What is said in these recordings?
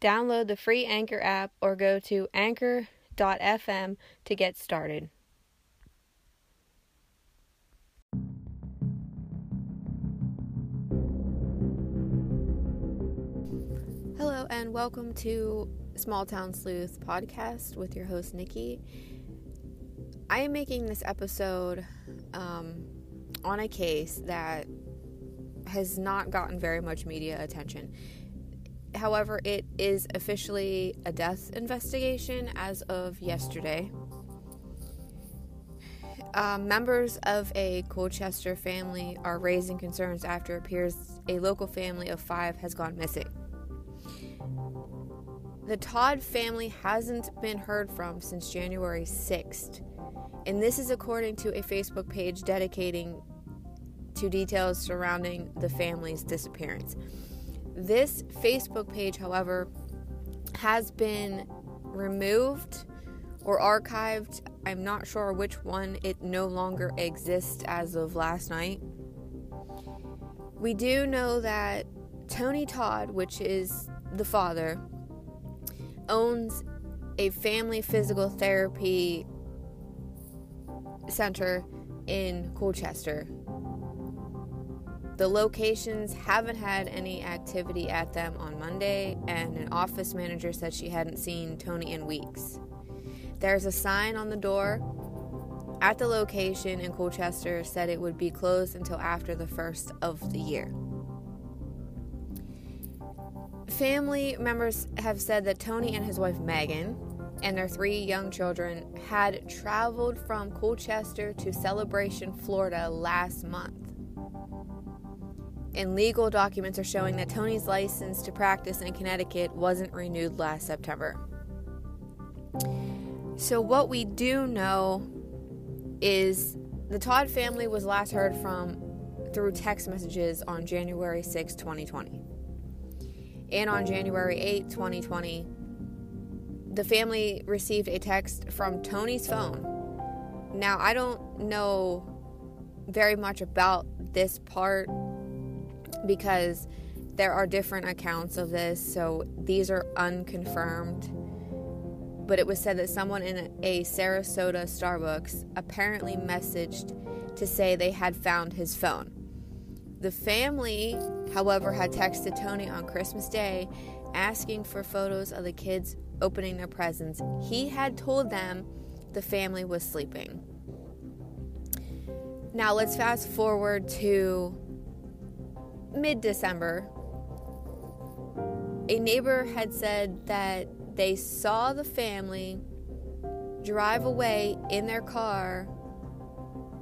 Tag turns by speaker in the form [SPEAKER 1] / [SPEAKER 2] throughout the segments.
[SPEAKER 1] Download the free Anchor app or go to anchor.fm to get started. Hello, and welcome to Small Town Sleuth podcast with your host, Nikki. I am making this episode um, on a case that has not gotten very much media attention. However, it is officially a death investigation as of yesterday. Uh, members of a Colchester family are raising concerns after it appears a local family of five has gone missing. The Todt family hasn't been heard from since January 6th, and this is according to a Facebook page dedicating to details surrounding the family's disappearance. This Facebook page, however, has been removed or archived. I'm not sure which one. It no longer exists as of last night. We do know that Tony Todt, which is the father, owns a family physical therapy center in Colchester. The locations haven't had any activity at them on Monday, and an office manager said she hadn't seen Tony in weeks. There's a sign on the door at the location in Colchester said it would be closed until after the first of the year. Family members have said that Tony and his wife Megan and their three young children had traveled from Colchester to Celebration, Florida last month and legal documents are showing that Tony's license to practice in Connecticut wasn't renewed last September. So, what we do know is the Todt family was last heard from through text messages on January 6, 2020. And on January 8, 2020, the family received a text from Tony's phone. Now, I don't know very much about this part because there are different accounts of this, so these are unconfirmed. But it was said that someone in a Sarasota Starbucks apparently messaged to say they had found his phone. The family, however, had texted Tony on Christmas Day asking for photos of the kids opening their presents. He had told them the family was sleeping. Now let's fast forward to mid December, a neighbor had said that they saw the family drive away in their car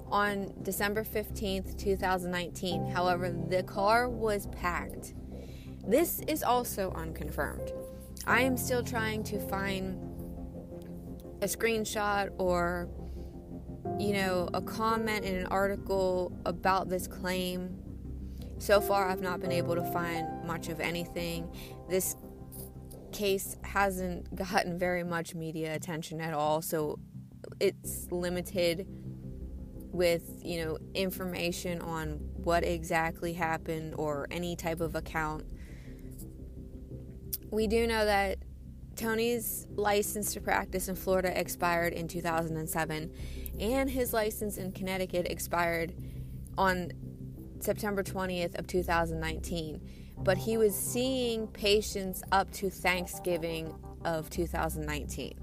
[SPEAKER 1] on December 15th, 2019. However, the car was packed. This is also unconfirmed. I am still trying to find a screenshot or you know, a comment in an article about this claim so far, I've not been able to find much of anything. This case hasn't gotten very much media attention at all, so it's limited with, you know, information on what exactly happened or any type of account. We do know that Tony's license to practice in Florida expired in 2007 and his license in Connecticut expired on September 20th of 2019, but he was seeing patients up to Thanksgiving of 2019.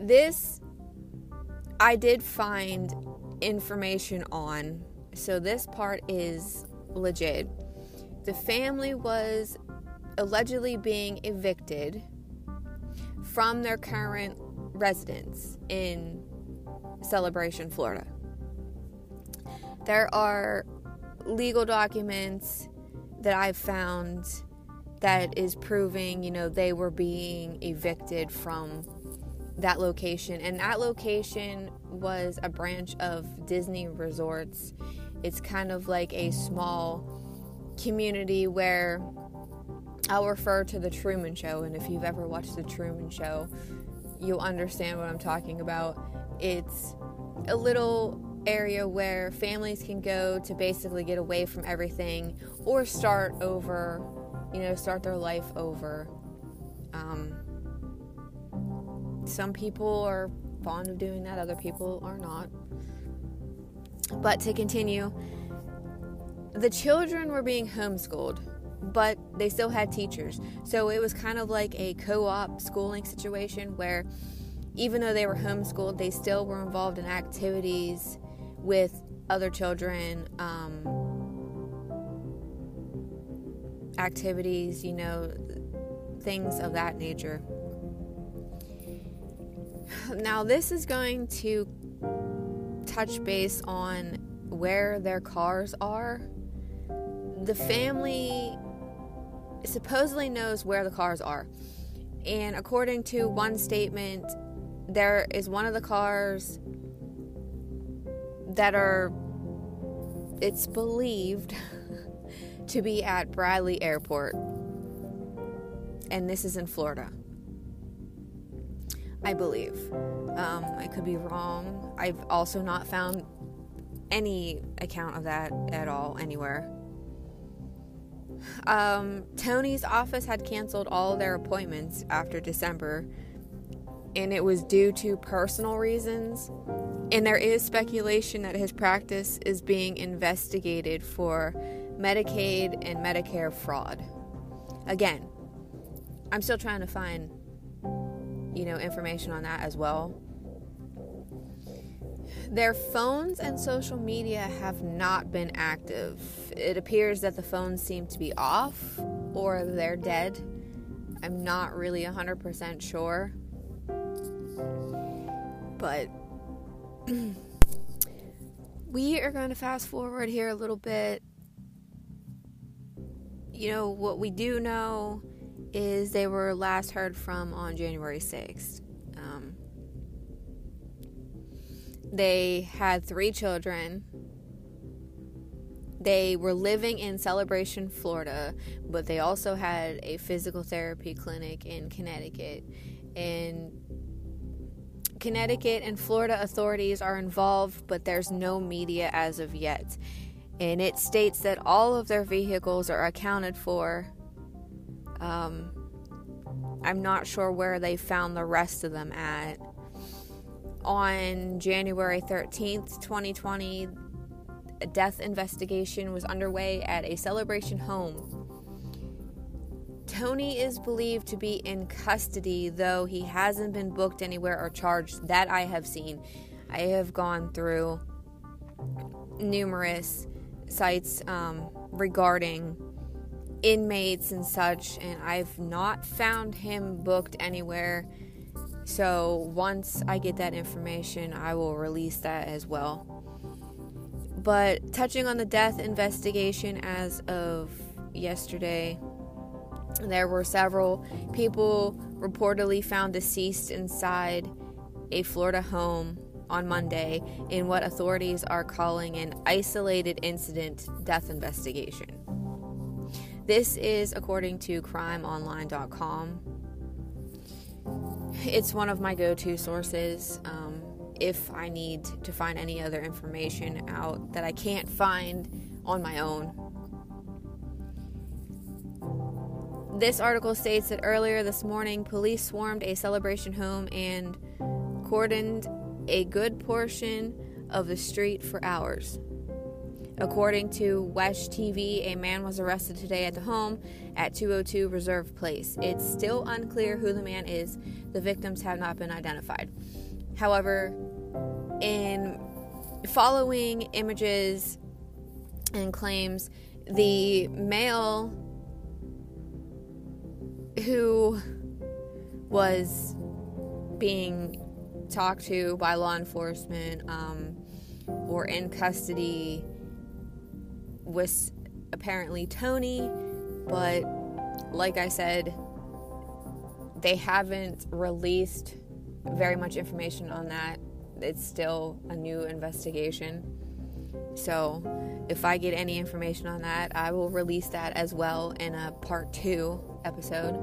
[SPEAKER 1] This I did find information on, so this part is legit. The family was allegedly being evicted from their current residence in Celebration, Florida. There are legal documents that I've found that is proving, you know, they were being evicted from that location. And that location was a branch of Disney Resorts. It's kind of like a small community where I'll refer to the Truman Show. And if you've ever watched the Truman Show, you'll understand what I'm talking about. It's a little area where families can go to basically get away from everything or start over, you know, start their life over. Um, some people are fond of doing that, other people are not. But to continue, the children were being homeschooled, but they still had teachers. So it was kind of like a co op schooling situation where even though they were homeschooled, they still were involved in activities with other children, um, activities, you know, things of that nature. Now, this is going to touch base on where their cars are. The family supposedly knows where the cars are. And according to one statement, there is one of the cars that are, it's believed to be at Bradley Airport. And this is in Florida. I believe. Um, I could be wrong. I've also not found any account of that at all anywhere. Um, Tony's office had canceled all their appointments after December, and it was due to personal reasons. And there is speculation that his practice is being investigated for Medicaid and Medicare fraud. Again, I'm still trying to find you know, information on that as well. Their phones and social media have not been active. It appears that the phones seem to be off or they're dead. I'm not really 100% sure. But we are going to fast forward here a little bit. You know, what we do know is they were last heard from on January 6th. Um, they had three children. They were living in Celebration, Florida, but they also had a physical therapy clinic in Connecticut. And Connecticut and Florida authorities are involved, but there's no media as of yet. And it states that all of their vehicles are accounted for um, I'm not sure where they found the rest of them at. On January 13th, 2020, a death investigation was underway at a celebration home. Tony is believed to be in custody, though he hasn't been booked anywhere or charged that I have seen. I have gone through numerous sites um, regarding inmates and such, and I've not found him booked anywhere. So once I get that information, I will release that as well. But touching on the death investigation as of yesterday, there were several people reportedly found deceased inside a Florida home on Monday in what authorities are calling an isolated incident death investigation. This is according to crimeonline.com. It's one of my go to sources um, if I need to find any other information out that I can't find on my own. This article states that earlier this morning, police swarmed a celebration home and cordoned a good portion of the street for hours. According to WESH TV, a man was arrested today at the home at 202 Reserve Place. It's still unclear who the man is. The victims have not been identified. However, in following images and claims, the male who was being talked to by law enforcement um, or in custody was apparently Tony, but like I said, they haven't released very much information on that. It's still a new investigation. So, if I get any information on that, I will release that as well in a part two episode.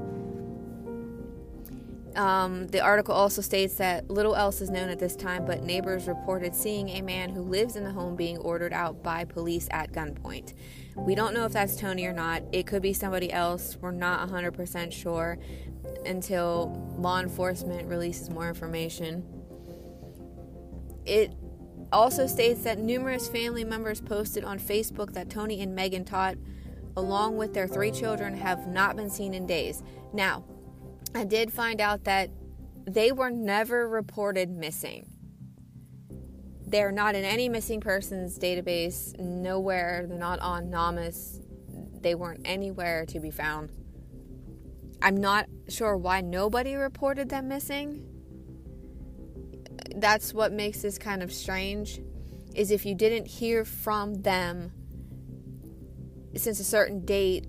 [SPEAKER 1] Um, the article also states that little else is known at this time, but neighbors reported seeing a man who lives in the home being ordered out by police at gunpoint. We don't know if that's Tony or not. It could be somebody else. We're not 100% sure until law enforcement releases more information. It also states that numerous family members posted on Facebook that Tony and Megan Todt, along with their three children, have not been seen in days. Now, I did find out that they were never reported missing. They're not in any missing persons database, nowhere. They're not on NamUs. They weren't anywhere to be found. I'm not sure why nobody reported them missing. That's what makes this kind of strange is if you didn't hear from them since a certain date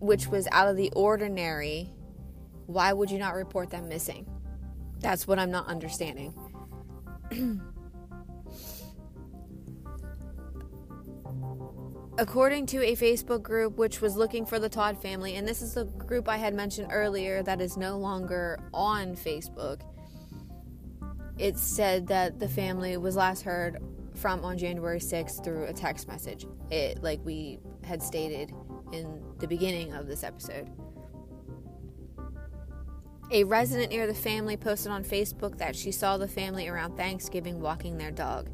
[SPEAKER 1] which was out of the ordinary why would you not report them missing? That's what I'm not understanding. According to a Facebook group which was looking for the Todt family, and this is the group I had mentioned earlier that is no longer on Facebook, it said that the family was last heard from on January 6th through a text message. It like we had stated in the beginning of this episode. A resident near the family posted on Facebook that she saw the family around Thanksgiving walking their dog.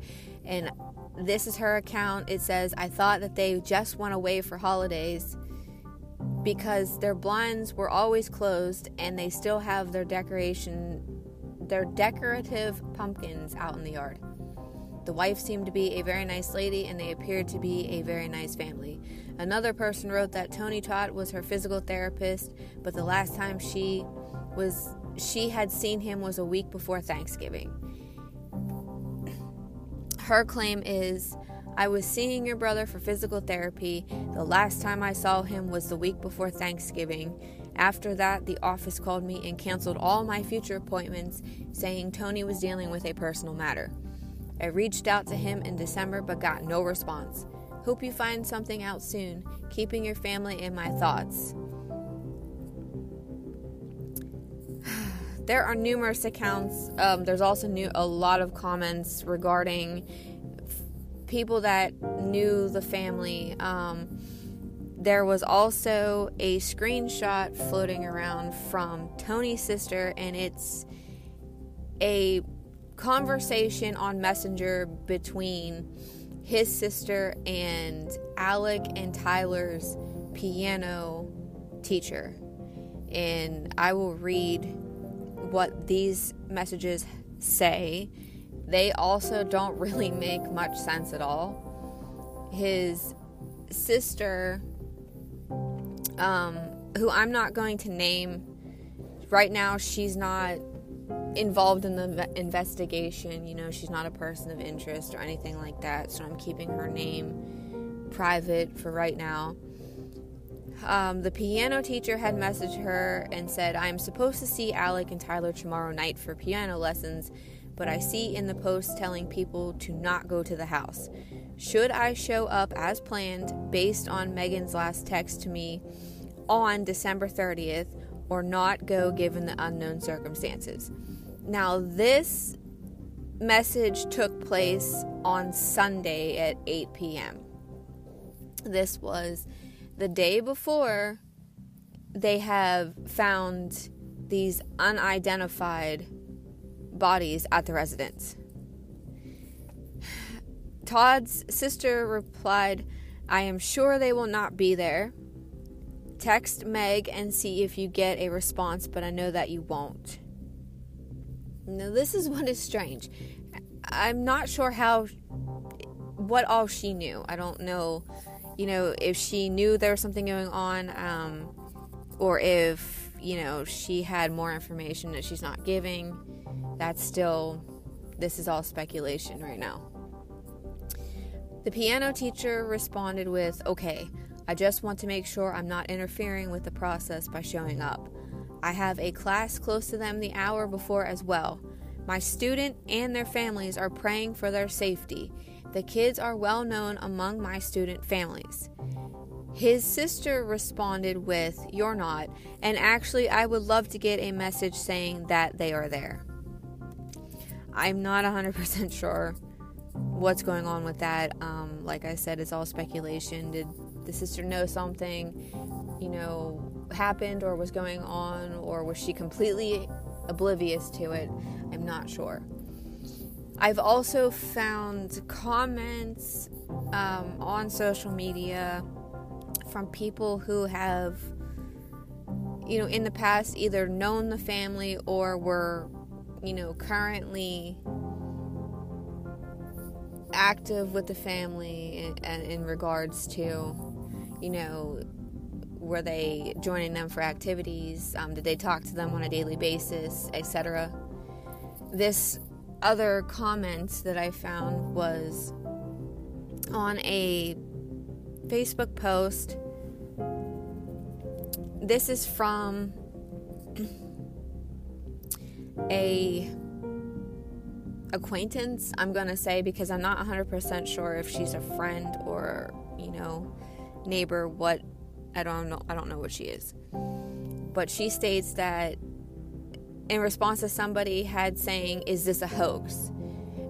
[SPEAKER 1] And this is her account. It says, I thought that they just went away for holidays because their blinds were always closed and they still have their decoration their decorative pumpkins out in the yard. The wife seemed to be a very nice lady and they appeared to be a very nice family. Another person wrote that Tony Todt was her physical therapist, but the last time she was she had seen him was a week before Thanksgiving. Her claim is I was seeing your brother for physical therapy. The last time I saw him was the week before Thanksgiving. After that, the office called me and canceled all my future appointments, saying Tony was dealing with a personal matter. I reached out to him in December but got no response. Hope you find something out soon. Keeping your family in my thoughts. there are numerous accounts. Um, there's also new, a lot of comments regarding f- people that knew the family. Um, there was also a screenshot floating around from Tony's sister, and it's a conversation on Messenger between his sister and Alek and Tyler's piano teacher. And I will read what these messages say, they also don't really make much sense at all. His sister, um, who I'm not going to name right now, she's not involved in the investigation. You know, she's not a person of interest or anything like that, so I'm keeping her name private for right now. Um, the piano teacher had messaged her and said, I am supposed to see Alek and Tyler tomorrow night for piano lessons, but I see in the post telling people to not go to the house. Should I show up as planned based on Megan's last text to me on December 30th or not go given the unknown circumstances? Now, this message took place on Sunday at 8 p.m. This was the day before they have found these unidentified bodies at the residence. Todt's sister replied, I am sure they will not be there. Text Meg and see if you get a response, but I know that you won't. Now, this is what is strange. I'm not sure how, what all she knew. I don't know you know, if she knew there was something going on, um, or if, you know, she had more information that she's not giving, that's still, this is all speculation right now. The piano teacher responded with, Okay, I just want to make sure I'm not interfering with the process by showing up. I have a class close to them the hour before as well. My student and their families are praying for their safety. The kids are well known among my student families. His sister responded with, You're not, and actually, I would love to get a message saying that they are there. I'm not 100% sure what's going on with that. Um, like I said, it's all speculation. Did the sister know something, you know, happened or was going on, or was she completely oblivious to it? I'm not sure. I've also found comments um, on social media from people who have, you know, in the past either known the family or were, you know, currently active with the family in, in regards to, you know, were they joining them for activities? Um, did they talk to them on a daily basis, etc.? This other comment that I found was on a Facebook post. This is from a acquaintance, I'm going to say, because I'm not 100% sure if she's a friend or, you know, neighbor, what, I don't know, I don't know what she is. But she states that in response to somebody had saying, Is this a hoax?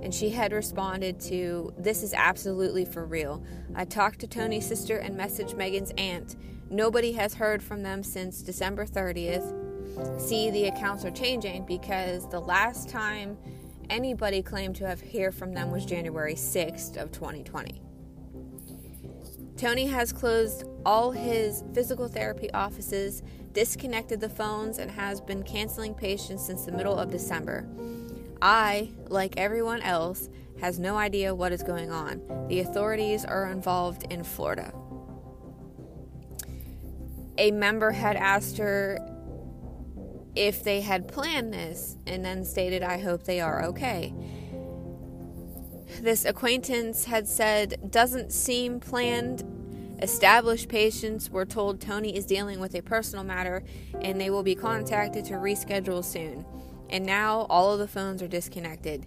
[SPEAKER 1] And she had responded to, This is absolutely for real. I talked to Tony's sister and messaged Megan's aunt. Nobody has heard from them since December 30th. See, the accounts are changing because the last time anybody claimed to have heard from them was January 6th of 2020. Tony has closed all his physical therapy offices, disconnected the phones, and has been canceling patients since the middle of December. I, like everyone else, has no idea what is going on. The authorities are involved in Florida. A member had asked her if they had planned this and then stated, I hope they are okay. This acquaintance had said, doesn't seem planned. Established patients were told Tony is dealing with a personal matter and they will be contacted to reschedule soon. And now all of the phones are disconnected.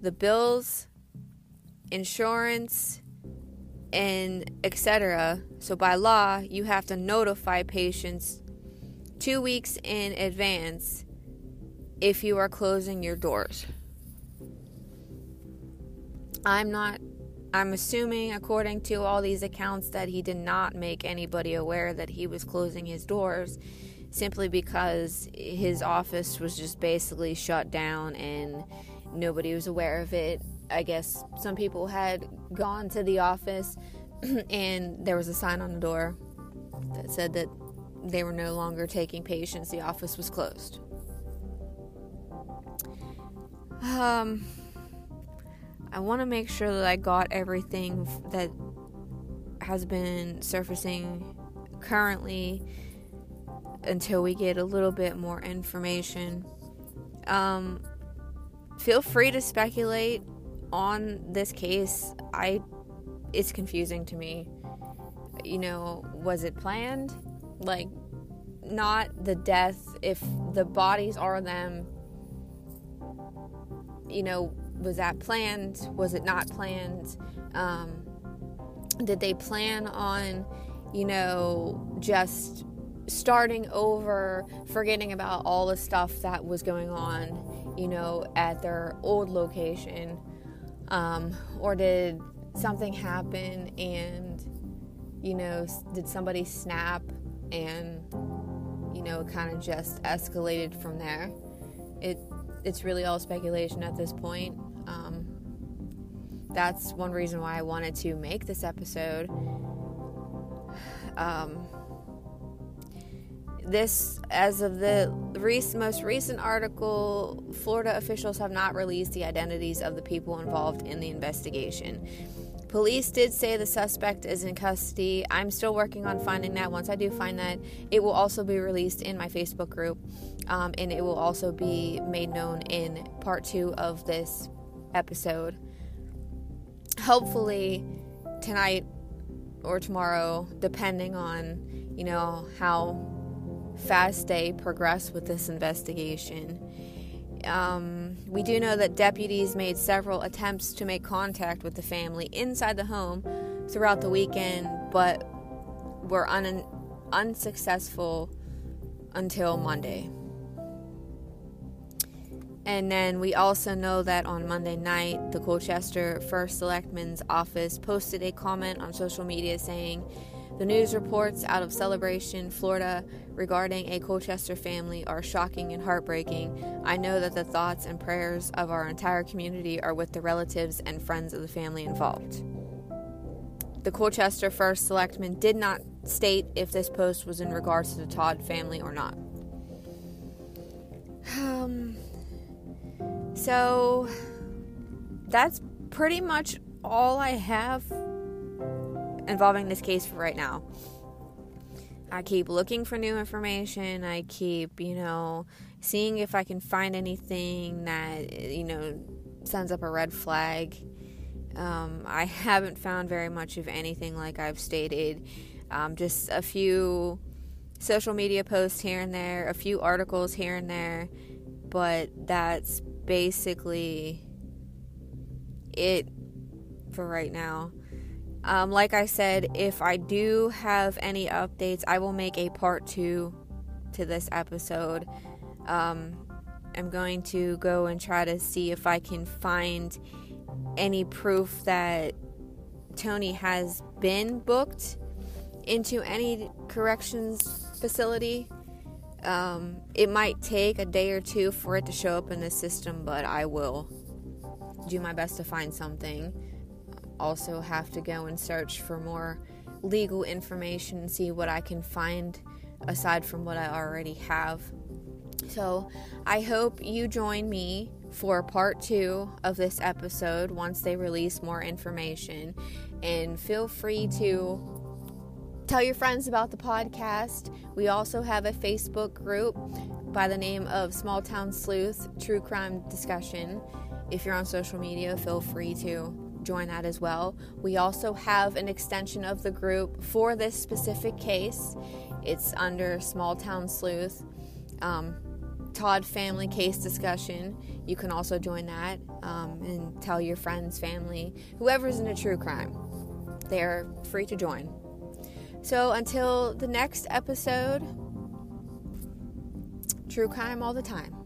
[SPEAKER 1] The bills, insurance, and etc. So by law, you have to notify patients two weeks in advance if you are closing your doors. I'm not, I'm assuming, according to all these accounts, that he did not make anybody aware that he was closing his doors simply because his office was just basically shut down and nobody was aware of it. I guess some people had gone to the office and there was a sign on the door that said that they were no longer taking patients, the office was closed. Um, I want to make sure that I got everything that has been surfacing currently until we get a little bit more information. Um, feel free to speculate on this case. I it's confusing to me. You know, was it planned? like not the death if the bodies are them you know was that planned? Was it not planned? Um, did they plan on you know just starting over forgetting about all the stuff that was going on you know at their old location? Um, or did something happen and you know did somebody snap and you know kind of just escalated from there it it's really all speculation at this point. Um, that's one reason why i wanted to make this episode. Um, this as of the most recent article florida officials have not released the identities of the people involved in the investigation Police did say the suspect is in custody. I'm still working on finding that. Once I do find that, it will also be released in my Facebook group, um, and it will also be made known in part two of this episode. Hopefully, tonight or tomorrow, depending on, you know, how fast they progress with this investigation. Um, we do know that deputies made several attempts to make contact with the family inside the home throughout the weekend, but were un- unsuccessful until Monday. And then we also know that on Monday night, the Colchester First Selectman's office posted a comment on social media saying, The news reports out of Celebration, Florida, regarding a Colchester family are shocking and heartbreaking. I know that the thoughts and prayers of our entire community are with the relatives and friends of the family involved. The Colchester First Selectman did not state if this post was in regards to the Todt family or not. Um, so that's pretty much all I have involving this case for right now. I keep looking for new information. I keep, you know, seeing if I can find anything that, you know, sends up a red flag. Um, I haven't found very much of anything, like I've stated. Um, just a few social media posts here and there, a few articles here and there, but that's basically it for right now. Um, like I said, if I do have any updates, I will make a part two to this episode. Um, I'm going to go and try to see if I can find any proof that Tony has been booked into any corrections facility. Um, it might take a day or two for it to show up in the system, but I will do my best to find something. Also, have to go and search for more legal information and see what I can find aside from what I already have. So, I hope you join me for part two of this episode once they release more information. And feel free to Tell your friends about the podcast. We also have a Facebook group by the name of Small Town Sleuth True Crime Discussion. If you're on social media, feel free to join that as well. We also have an extension of the group for this specific case. It's under Small Town Sleuth. Um, Todt Family Case Discussion. You can also join that um, and tell your friends, family, whoever's into true crime. They're free to join. So until the next episode, true crime all the time.